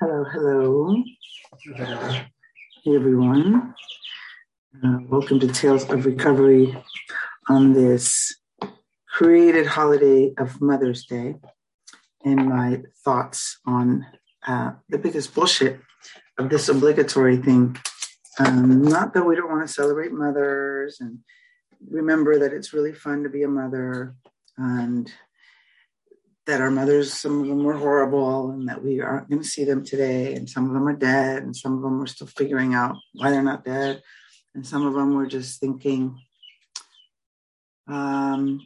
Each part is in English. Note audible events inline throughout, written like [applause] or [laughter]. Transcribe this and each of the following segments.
Hello, hello. Hey, everyone. Uh, welcome to Tales of Recovery on this created holiday of Mother's Day and my thoughts on uh, the biggest bullshit of this obligatory thing. Um, not that we don't want to celebrate mothers and remember that it's really fun to be a mother and that our mothers, some of them were horrible and that we aren't going to see them today. And some of them are dead and some of them are still figuring out why they're not dead. And some of them were just thinking um,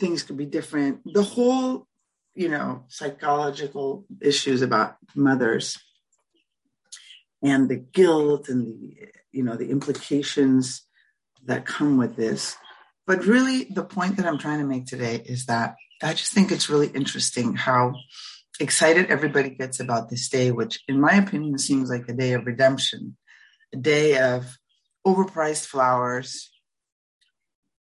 things could be different. The whole, you know, psychological issues about mothers and the guilt and the, you know, the implications that come with this. But really, the point that I'm trying to make today is that I just think it's really interesting how excited everybody gets about this day, which, in my opinion, seems like a day of redemption, a day of overpriced flowers,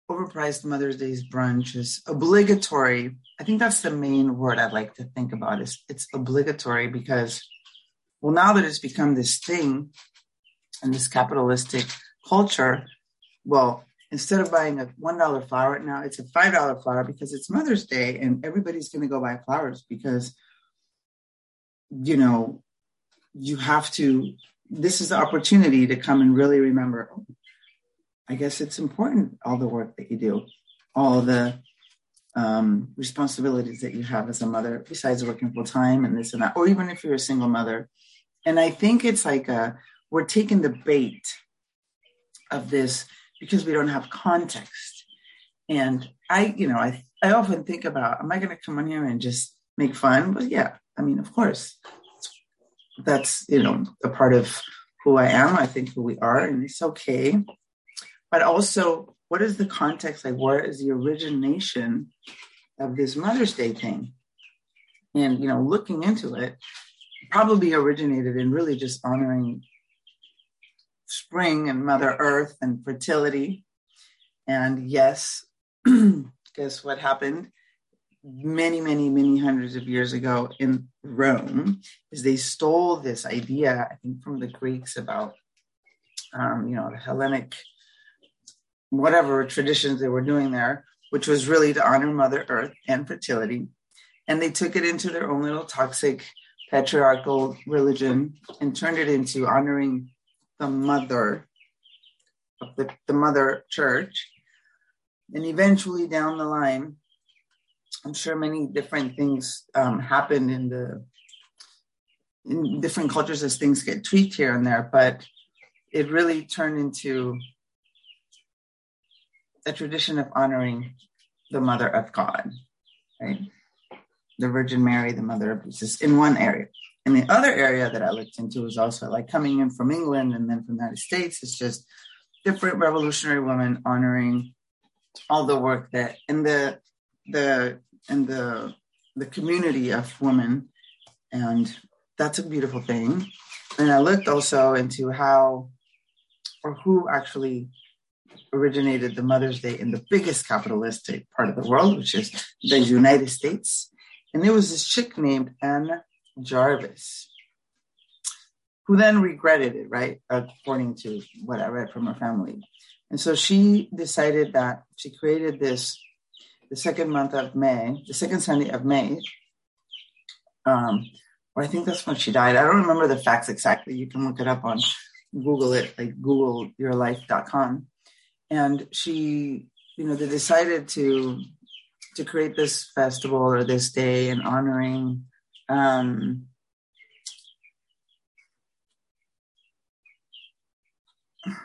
overpriced Mother's Day's brunches, obligatory. I think that's the main word I'd like to think about is it's obligatory because, well, now that it's become this thing in this capitalistic culture, well, instead of buying a $1 flower now, it's a $5 flower because it's Mother's Day and everybody's going to go buy flowers because, you know, you have to, this is the opportunity to come and really remember, I guess it's important, all the work that you do, all the um, responsibilities that you have as a mother, besides working full time and this and that, or even if you're a single mother. And I think it's like a, we're taking the bait of this because we don't have context. And I, you know, I, I often think about, am I going to come on here and just make fun? But yeah, I mean, of course, that's, you know, a part of who I am. I think who we are, and it's okay. But also, what is the context? Like, where is the origination of this Mother's Day thing? And, you know, looking into it, probably originated in really just honoring spring and Mother Earth and fertility. And yes, [clears throat] guess what happened? Many, many, many hundreds of years ago in Rome, is they stole this idea, I think, from the Greeks about, um, you know, the Hellenic, whatever traditions they were doing there, which was really to honor Mother Earth and fertility. And they took it into their own little toxic patriarchal religion and turned it into honoring the mother of the, the mother church. And eventually down the line, I'm sure many different things um, in the in different cultures as things get tweaked here and there, but it really turned into a tradition of honoring the mother of God, right? The Virgin Mary, the mother of Jesus, in one area. And the other area that I looked into was also like coming in from England and then from the United States. It's just different revolutionary women honoring all the work that in the the in the the community of women, and that's a beautiful thing. And I looked also into how or who actually originated the Mother's Day in the biggest capitalistic part of the world, which is the United States. And there was this chick named Anne Jarvis, who then regretted it, right? According to what I read from her family. And so she decided that she created this the second month of May, the second Sunday of May. Um, or I think that's when she died. I don't remember the facts exactly. You can look it up on Google it, like googleyourlife.com. And she, you know, they decided to to create this festival or this day in honoring um, I'm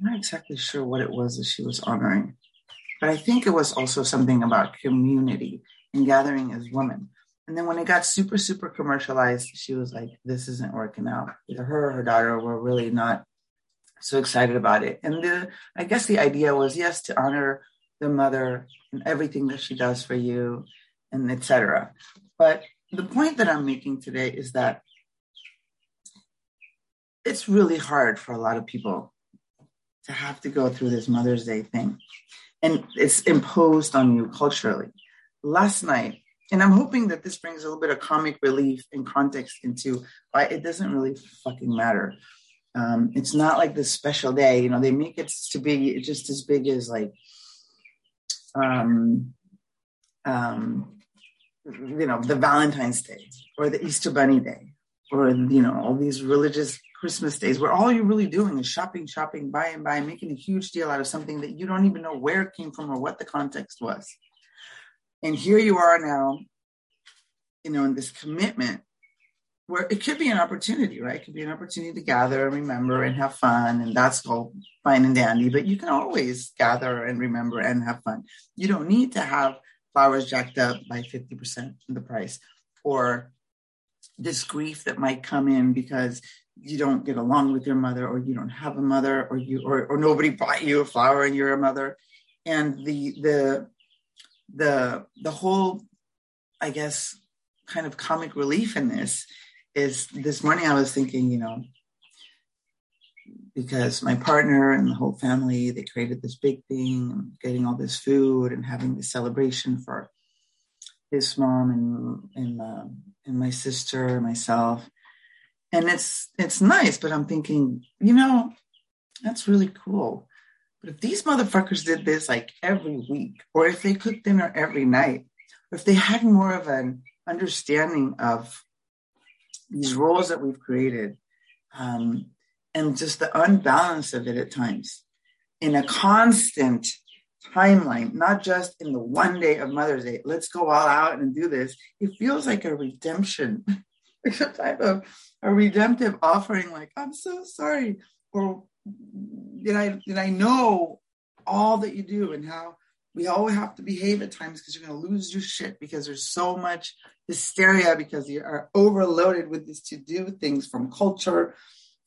not exactly sure what it was that she was honoring, but I think it was also something about community and gathering as women. And then when it got super, super commercialized, she was like, this isn't working out. Either her or her daughter were really not so excited about it. And the, I guess the idea was, yes, to honor the mother and everything that she does for you and etc. But the point that I'm making today is that it's really hard for a lot of people to have to go through this Mother's Day thing. And it's imposed on you culturally. Last night, and I'm hoping that this brings a little bit of comic relief and context into why it doesn't really fucking matter. Um, it's not like this special day, you know, they make it to be just as big as like, um, um, you know, the Valentine's Day or the Easter Bunny Day or, you know, all these religious Christmas days where all you're really doing is shopping, shopping, buying, buying, making a huge deal out of something that you don't even know where it came from or what the context was. And here you are now, you know, in this commitment where it could be an opportunity, right? It could be an opportunity to gather and remember and have fun, and that's all fine and dandy. But you can always gather and remember and have fun. You don't need to have flowers jacked up by 50% of the price or this grief that might come in because you don't get along with your mother or you don't have a mother or you or, or nobody bought you a flower and you're a mother. And the the the the whole i guess kind of comic relief in this is this morning i was thinking you know because my partner and the whole family they created this big thing getting all this food and having this celebration for his mom and and uh, and my sister and myself. And it's it's nice but i'm thinking you know that's really cool. But if these motherfuckers did this like every week or if they cooked dinner every night or if they had more of an understanding of these roles that we've created um, and just the unbalance of it at times in a constant timeline, not just in the one day of Mother's Day. Let's go all out and do this. It feels like a redemption, [laughs] like a type of a redemptive offering. Like I'm so sorry, or did I did I know all that you do and how we all have to behave at times because you're going to lose your shit because there's so much hysteria because you are overloaded with these to do things from culture,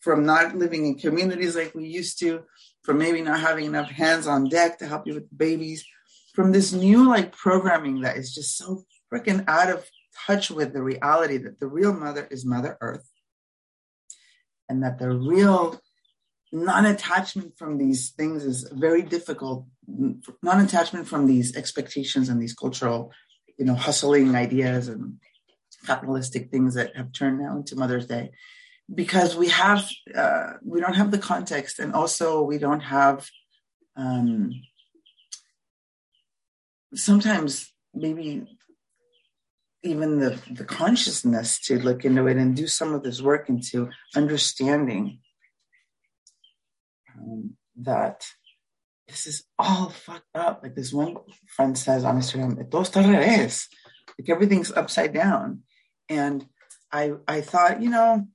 from not living in communities like we used to, from maybe not having enough hands on deck to help you with babies, from this new like programming that is just so freaking out of touch with the reality that the real mother is Mother Earth and that the real non-attachment from these things is very difficult non-attachment from these expectations and these cultural you know hustling ideas and capitalistic things that have turned now into mother's day because we have uh, we don't have the context and also we don't have um, sometimes maybe even the, the consciousness to look into it and do some of this work into understanding um, that this is all fucked up. Like this one friend says on Instagram, todo está revés. Like everything's upside down. And I I thought, you know,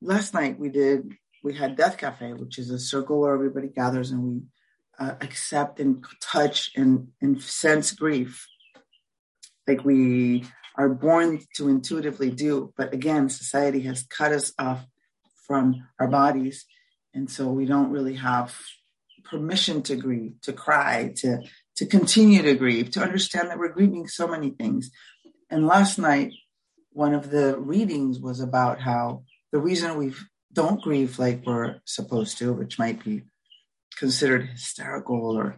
last night we did we had Death Cafe, which is a circle where everybody gathers and we uh, accept and touch and and sense grief, like we are born to intuitively do. But again, society has cut us off from our bodies, and so we don't really have permission to grieve, to cry, to to continue to grieve, to understand that we're grieving so many things. And last night, one of the readings was about how the reason we don't grieve like we're supposed to, which might be considered hysterical or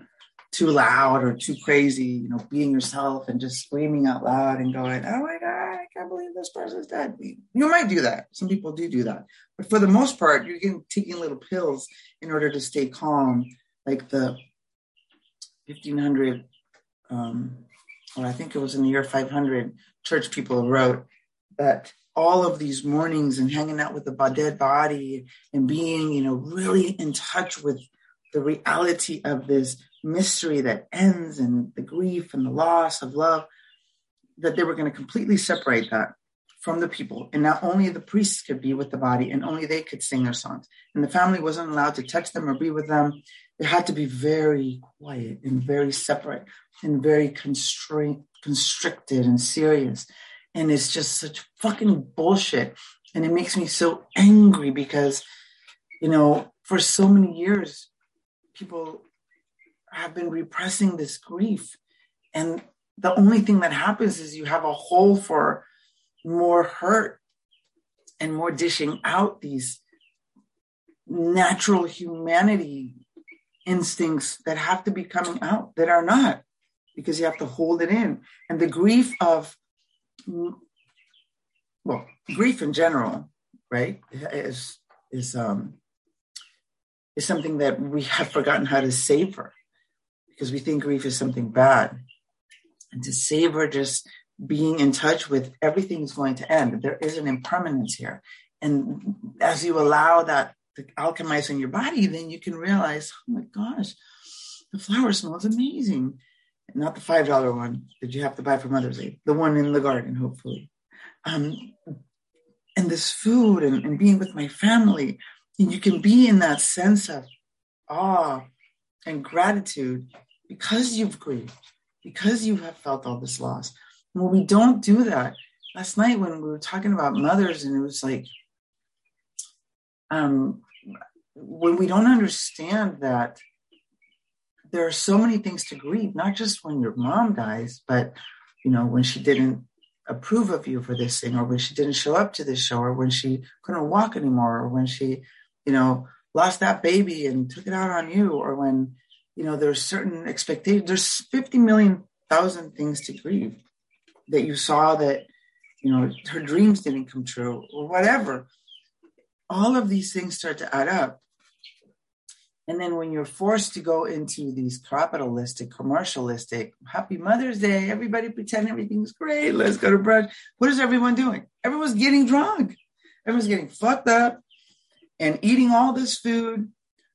too loud or too crazy, you know, being yourself and just screaming out loud and going, oh my God, I can't believe this person's dead. You might do that. Some people do do that. But for the most part, you're taking little pills in order to stay calm, like the 1500, um, or I think it was in the year 500, church people wrote that all of these mornings and hanging out with the dead body and being, you know, really in touch with the reality of this mystery that ends and the grief and the loss of love, that they were going to completely separate that from the people. And not only the priests could be with the body and only they could sing their songs. And the family wasn't allowed to touch them or be with them. It had to be very quiet and very separate and very constrained, constricted and serious and it's just such fucking bullshit. And it makes me so angry because, you know, for so many years, people have been repressing this grief. And the only thing that happens is you have a hole for more hurt and more dishing out these natural humanity instincts that have to be coming out that are not because you have to hold it in. And the grief of well, grief in general, right, is is um is something that we have forgotten how to savor because we think grief is something bad. And to savor just being in touch with everything is going to end. There is an impermanence here. And as you allow that to alchemize in your body, then you can realize, oh my gosh, the flower smells amazing. Not the $5 one that you have to buy for Mother's Day, the one in the garden, hopefully. Um, and this food and, and being with my family. And you can be in that sense of awe and gratitude because you've grieved, because you have felt all this loss. And when we don't do that, last night when we were talking about mothers, and it was like, um, when we don't understand that there are so many things to grieve, not just when your mom dies, but you know, when she didn't approve of you for this thing, or when she didn't show up to this show, or when she couldn't walk anymore, or when she, you know, lost that baby and took it out on you, or when, you know, there's certain expectations. There's 50 million thousand things to grieve that you saw that, you know, her dreams didn't come true, or whatever. All of these things start to add up. And then when you're forced to go into these capitalistic, commercialistic, happy Mother's Day, everybody pretend everything's great, let's go to brunch. What is everyone doing? Everyone's getting drunk. Everyone's getting fucked up and eating all this food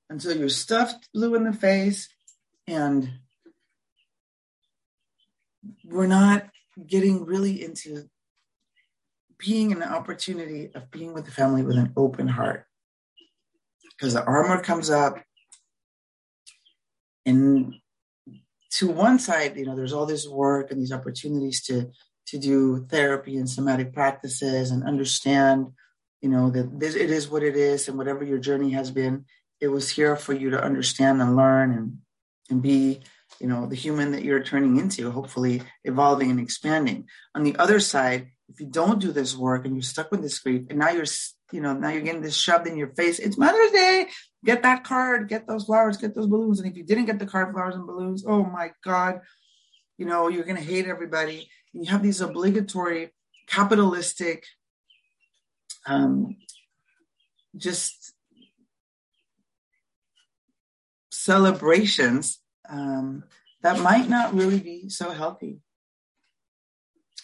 until you're stuffed blue in the face. And we're not getting really into being an opportunity of being with the family with an open heart. Because the armor comes up and to one side, you know, there's all this work and these opportunities to to do therapy and somatic practices and understand, you know, that this, it is what it is, and whatever your journey has been, it was here for you to understand and learn and and be, you know, the human that you're turning into, hopefully evolving and expanding. On the other side, if you don't do this work and you're stuck with this grief, and now you're you know, now you're getting this shoved in your face. It's Mother's Day. Get that card, get those flowers, get those balloons. And if you didn't get the card, flowers, and balloons, oh my God, you know, you're going to hate everybody. And you have these obligatory capitalistic, um, just celebrations um, that might not really be so healthy.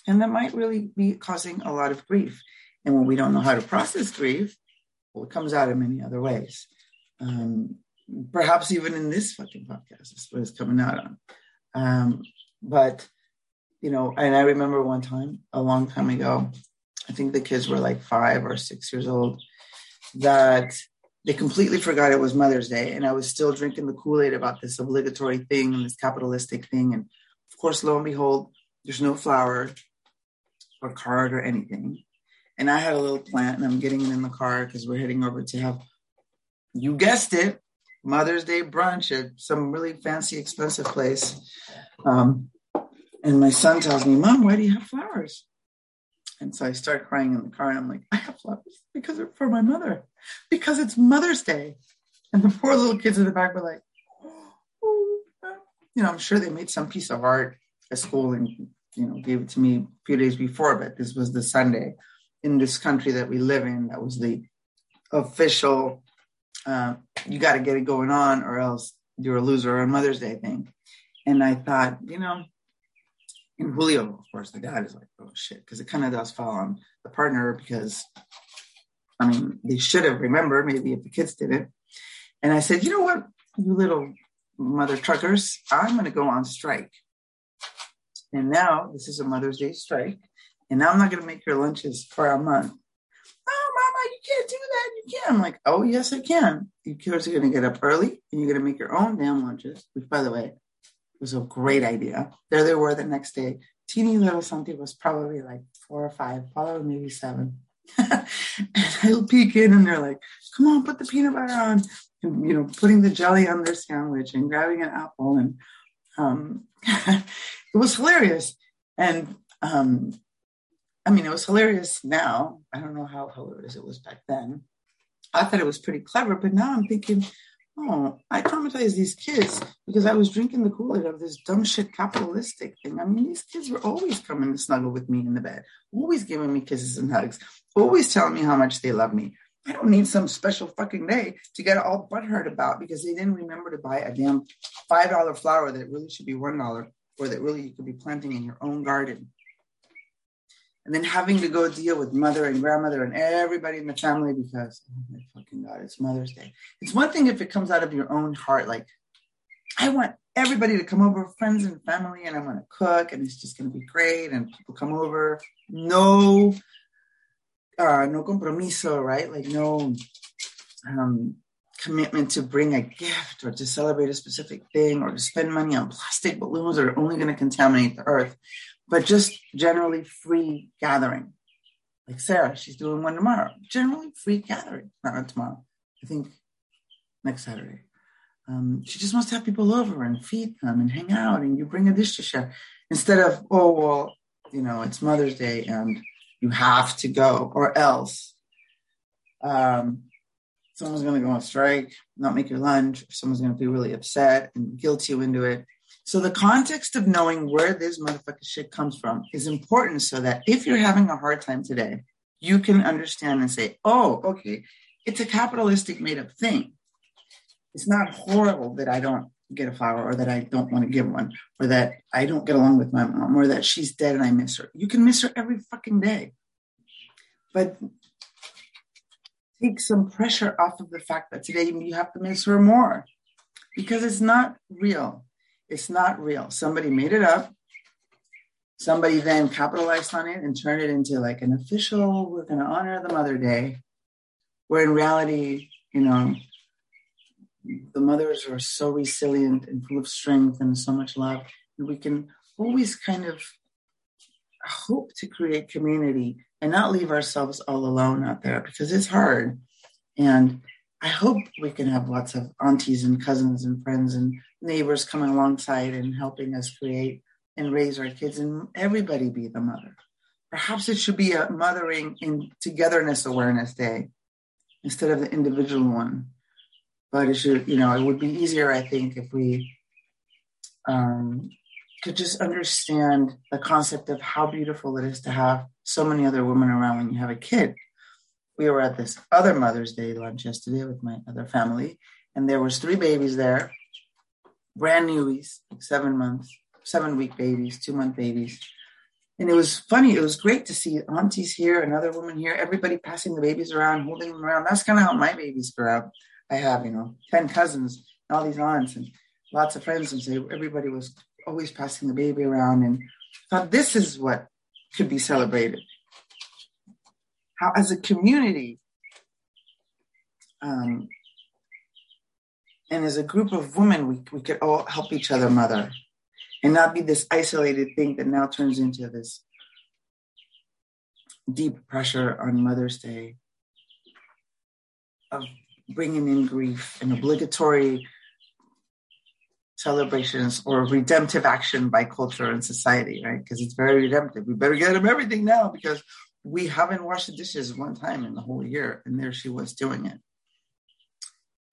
And that might really be causing a lot of grief. And when we don't know how to process grief, well, it comes out in many other ways. Um, perhaps even in this fucking podcast is what it's coming out on. Um, but, you know, and I remember one time, a long time ago, I think the kids were like five or six years old, that they completely forgot it was Mother's Day. And I was still drinking the Kool Aid about this obligatory thing and this capitalistic thing. And of course, lo and behold, there's no flower or card or anything. And I had a little plant and I'm getting it in the car because we're heading over to have, you guessed it, Mother's Day brunch at some really fancy, expensive place. Um, and my son tells me, Mom, why do you have flowers? And so I start crying in the car and I'm like, I have flowers because they're for my mother, because it's Mother's Day. And the poor little kids in the back were like, you know, I'm sure they made some piece of art at school and, you know, gave it to me a few days before, but this was the Sunday in this country that we live in. That was the official, uh, you got to get it going on or else you're a loser on Mother's Day thing. And I thought, you know, and Julio, of course, the dad is like, oh shit, because it kind of does fall on the partner because, I mean, they should have remembered maybe if the kids didn't. And I said, you know what, you little mother truckers, I'm going to go on strike. And now this is a Mother's Day strike and now I'm not going to make your lunches for a month. Oh, mama, you can't do that. I'm like, oh, yes, I can. You kids are going to get up early and you're going to make your own damn lunches, which, by the way, was a great idea. There they were the next day. Teeny little Santi was probably like four or five, probably maybe seven. [laughs] and I'll peek in and they're like, come on, put the peanut butter on. And, you know, putting the jelly on their sandwich and grabbing an apple. And um, [laughs] it was hilarious. And um, I mean, it was hilarious now. I don't know how hilarious it was back then. I thought it was pretty clever, but now I'm thinking, oh, I traumatized these kids because I was drinking the Kool Aid of this dumb shit capitalistic thing. I mean, these kids were always coming to snuggle with me in the bed, always giving me kisses and hugs, always telling me how much they love me. I don't need some special fucking day to get all butthurt about because they didn't remember to buy a damn five dollar flower that really should be one dollar or that really you could be planting in your own garden and then having to go deal with mother and grandmother and everybody in the family because oh my fucking god, it's Mother's Day. It's one thing if it comes out of your own heart, like I want everybody to come over, friends and family, and I'm gonna cook, and it's just gonna be great, and people come over. No, uh, no compromiso, right? Like no um, commitment to bring a gift or to celebrate a specific thing or to spend money on plastic balloons that are only going to contaminate the earth but just generally free gathering. Like Sarah, she's doing one tomorrow. Generally free gathering, not tomorrow. I think next Saturday. Um, she just wants to have people over and feed them and hang out, and you bring a dish to share instead of oh well, you know it's Mother's Day and you have to go or else um, someone's going to go on strike, not make your lunch, someone's going to be really upset and guilt you into it. So the context of knowing where this motherfucking shit comes from is important so that if you're having a hard time today, you can understand and say, oh, okay, it's a capitalistic made up thing. It's not horrible that I don't get a flower or that I don't want to give one or that I don't get along with my mom or that she's dead and I miss her. You can miss her every fucking day. But take some pressure off of the fact that today you have to miss her more because it's not real. It's not real. Somebody made it up. Somebody then capitalized on it and turned it into like an official, we're going to honor the Mother Day, where in reality, you know, the mothers are so resilient and full of strength and so much love. And we can always kind of hope to create community and not leave ourselves all alone out there because it's hard. And I hope we can have lots of aunties and cousins and friends and neighbors coming alongside and helping us create and raise our kids and everybody be the mother. Perhaps it should be a mothering in togetherness awareness day instead of the individual one. But it should, you know, it would be easier, I think, if we um, could just understand the concept of how beautiful it is to have so many other women around when you have a kid we were at this other Mother's Day lunch yesterday with my other family, and there was three babies there, brand newies, seven months, seven week babies, two month babies. And it was funny. It was great to see aunties here, another woman here, everybody passing the babies around, holding them around. That's kind of how my babies grew up. I have, you know, 10 cousins, and all these aunts, and lots of friends. And so everybody was always passing the baby around. And thought this is what could be celebrated how as a community um, and as a group of women, we, we could all help each other mother and not be this isolated thing that now turns into this deep pressure on Mother's Day of bringing in grief and obligatory celebrations or redemptive action by culture and society, right? Because it's very redemptive. We better get them everything now because we haven't washed the dishes one time in the whole year, and there she was doing it.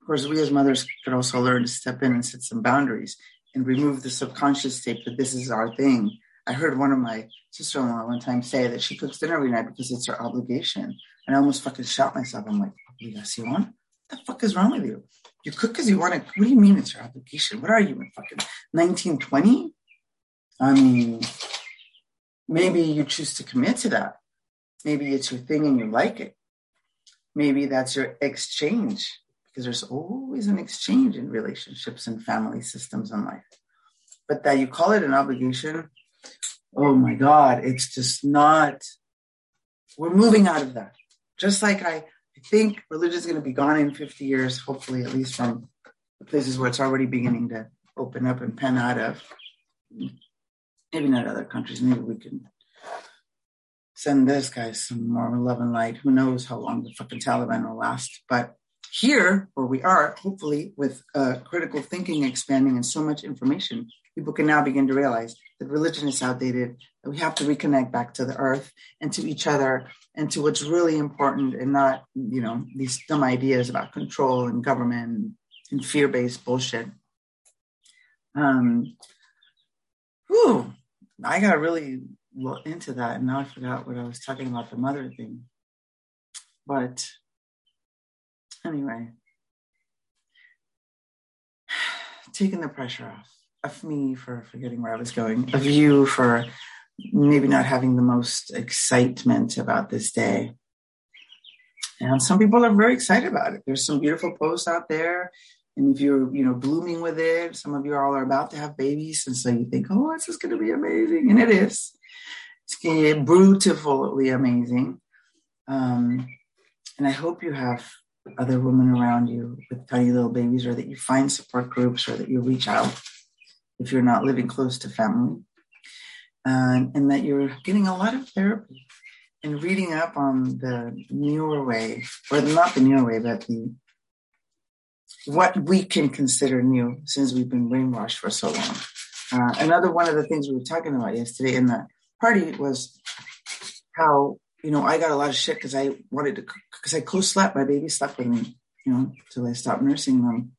Of course, we as mothers could also learn to step in and set some boundaries and remove the subconscious tape that this is our thing. I heard one of my sister-in-law one time say that she cooks dinner every night because it's her obligation. And I almost fucking shot myself. I'm like, obligación? What the fuck is wrong with you? You cook because you want to. What do you mean it's your obligation? What are you in fucking 1920? I mean, maybe you choose to commit to that. Maybe it's your thing and you like it. Maybe that's your exchange because there's always an exchange in relationships and family systems in life. But that you call it an obligation, oh my God, it's just not, we're moving out of that. Just like I, I think religion is going to be gone in 50 years, hopefully, at least from the places where it's already beginning to open up and pen out of. Maybe not other countries. Maybe we can send this guy some more love and light. Who knows how long the fucking Taliban will last? But here, where we are, hopefully, with uh, critical thinking expanding and so much information, people can now begin to realize that religion is outdated, that we have to reconnect back to the earth and to each other and to what's really important and not, you know, these dumb ideas about control and government and and fear-based bullshit. Um, whew, I got really into that, and now I forgot what I was talking about the mother thing. But anyway, [sighs] taking the pressure off of me for forgetting where I was going, of you for maybe not having the most excitement about this day. And some people are very excited about it. There's some beautiful posts out there. And if you're, you know, blooming with it, some of you all are about to have babies. And so you think, oh, this is going to be amazing. And it is. It's going to be beautifully amazing. Um, and I hope you have other women around you with tiny little babies or that you find support groups or that you reach out if you're not living close to family. and that you're getting a lot of therapy and reading up on the newer way, or not the newer way, but the what we can consider new since we've been brainwashed for so long. Uh, another one of the things we were talking about yesterday in the party was how you know I got a lot of shit because I wanted to because I close slept. My baby slept with me, you know, till I stopped nursing them.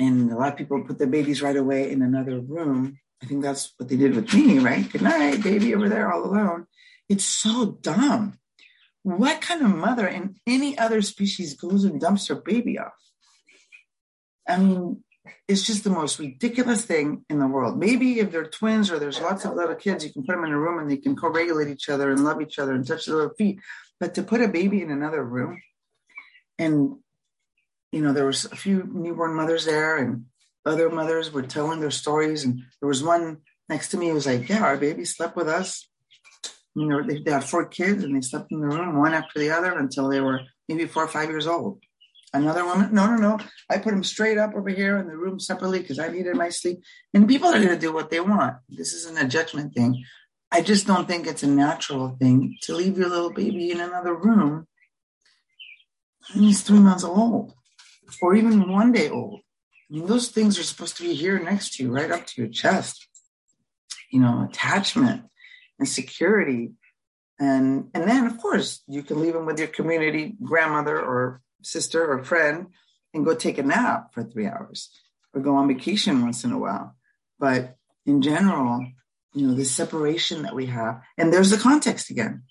And a lot of people put their babies right away in another room. I think that's what they did with me, right? Good night, baby, over there all alone. It's so dumb. What kind of mother in any other species goes and dumps her baby off? I mean, it's just the most ridiculous thing in the world. Maybe if they're twins or there's lots of little kids, you can put them in a room and they can co-regulate each other and love each other and touch their little feet. But to put a baby in another room, and you know, there was a few newborn mothers there, and other mothers were telling their stories. And there was one next to me who was like, "Yeah, our baby slept with us you know, they, they had four kids and they slept in the room one after the other until they were maybe four or five years old. Another woman, no, no, no. I put them straight up over here in the room separately because I needed my sleep. And people are going to do what they want. This isn't a judgment thing. I just don't think it's a natural thing to leave your little baby in another room and he's three months old or even one day old. I mean, those things are supposed to be here next to you, right up to your chest. You know, attachment and security. And, and then, of course, you can leave them with your community grandmother or sister or friend and go take a nap for three hours or go on vacation once in a while. But in general, you know, the separation that we have, and there's the context again.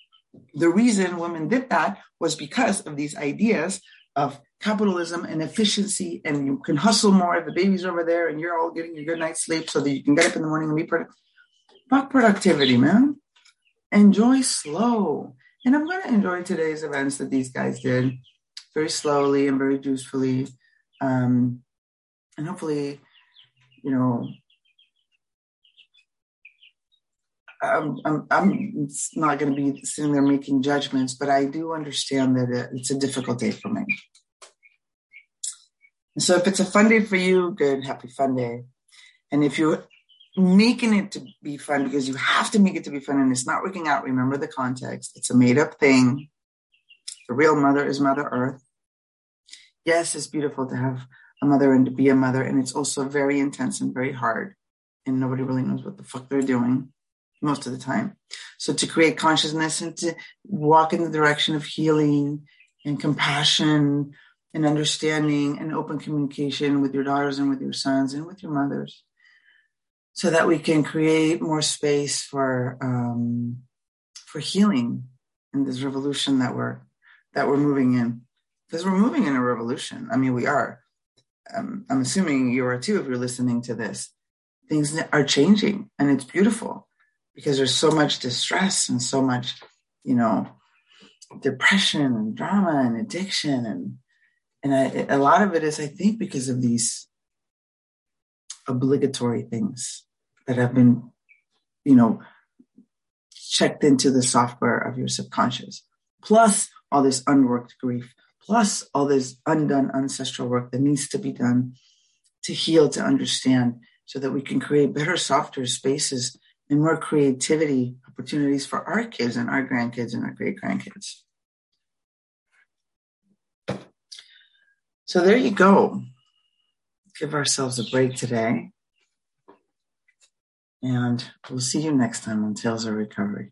The reason women did that was because of these ideas of capitalism and efficiency, and you can hustle more if the baby's over there and you're all getting your good night's sleep so that you can get up in the morning and be productive. Fuck productivity, man. Enjoy slow. And I'm going to enjoy today's events that these guys did very slowly and very juicefully. Um, and hopefully, you know, I'm, I'm, I'm not going to be sitting there making judgments, but I do understand that it's a difficult day for me. So if it's a fun day for you, good, happy fun day. And if you're making it to be fun because you have to make it to be fun and it's not working out. Remember the context. It's a made up thing. The real mother is Mother Earth. Yes, it's beautiful to have a mother and to be a mother. And it's also very intense and very hard. And nobody really knows what the fuck they're doing most of the time. So to create consciousness and to walk in the direction of healing and compassion and understanding and open communication with your daughters and with your sons and with your mothers. So that we can create more space for um, for healing in this revolution that we're that we're moving in. Because we're moving in a revolution. I mean we are. Um, i'm assuming you are too if you're listening to this. Things are changing and it's beautiful because there's so much distress and so much you know depression and drama and addiction. And and I, a lot of it is i think because of these obligatory things that have been, you know, checked into the software of your subconscious, plus all this unworked grief, plus all this undone ancestral work that needs to be done to heal, to understand, so that we can create better, softer spaces and more creativity opportunities for our kids and our grandkids and our great grandkids. So there you go. Give ourselves a break today. And we'll see you next time on Tales of Recovery.